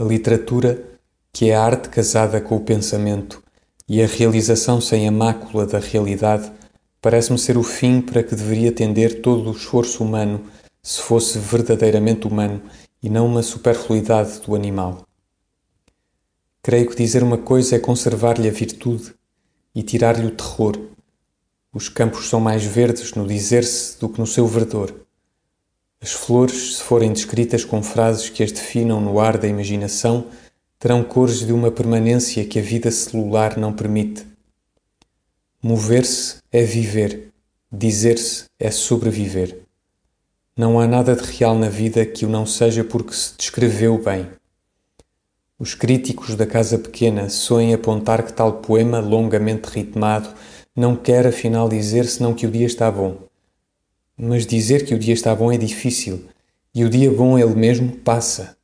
literatura, que é a arte casada com o pensamento e a realização sem a mácula da realidade, parece-me ser o fim para que deveria tender todo o esforço humano, se fosse verdadeiramente humano e não uma superfluidade do animal. Creio que dizer uma coisa é conservar-lhe a virtude e tirar-lhe o terror. Os campos são mais verdes no dizer-se do que no seu verdor. As flores, se forem descritas com frases que as definam no ar da imaginação, terão cores de uma permanência que a vida celular não permite. Mover-se é viver, dizer-se é sobreviver. Não há nada de real na vida que o não seja porque se descreveu bem. Os críticos da Casa Pequena soem apontar que tal poema longamente ritmado não quer afinal dizer senão que o dia está bom. Mas dizer que o dia está bom é difícil, e o dia bom ele mesmo passa.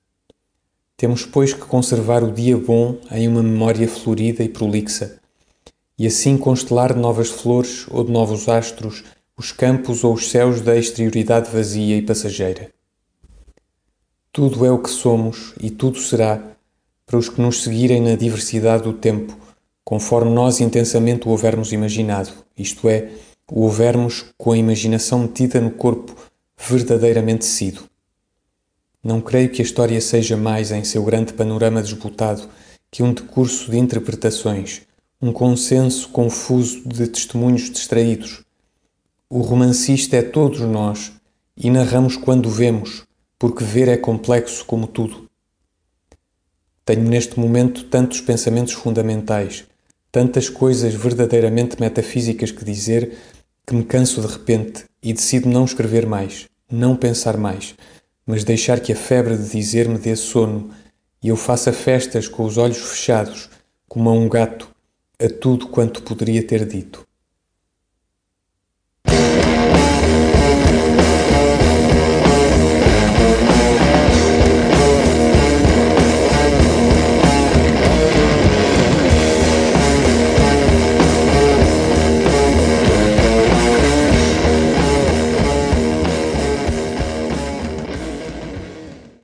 Temos, pois, que conservar o dia bom em uma memória florida e prolixa, e assim constelar de novas flores ou de novos astros os campos ou os céus da exterioridade vazia e passageira. Tudo é o que somos e tudo será para os que nos seguirem na diversidade do tempo, conforme nós intensamente o houvermos imaginado, isto é, o houvermos com a imaginação metida no corpo verdadeiramente sido. Não creio que a história seja mais, em seu grande panorama desbotado, que um decurso de interpretações, um consenso confuso de testemunhos distraídos. O romancista é todos nós e narramos quando vemos, porque ver é complexo como tudo. Tenho neste momento tantos pensamentos fundamentais, tantas coisas verdadeiramente metafísicas que dizer que me canso de repente e decido não escrever mais, não pensar mais, mas deixar que a febre de dizer me dê sono e eu faça festas com os olhos fechados, como a um gato, a tudo quanto poderia ter dito.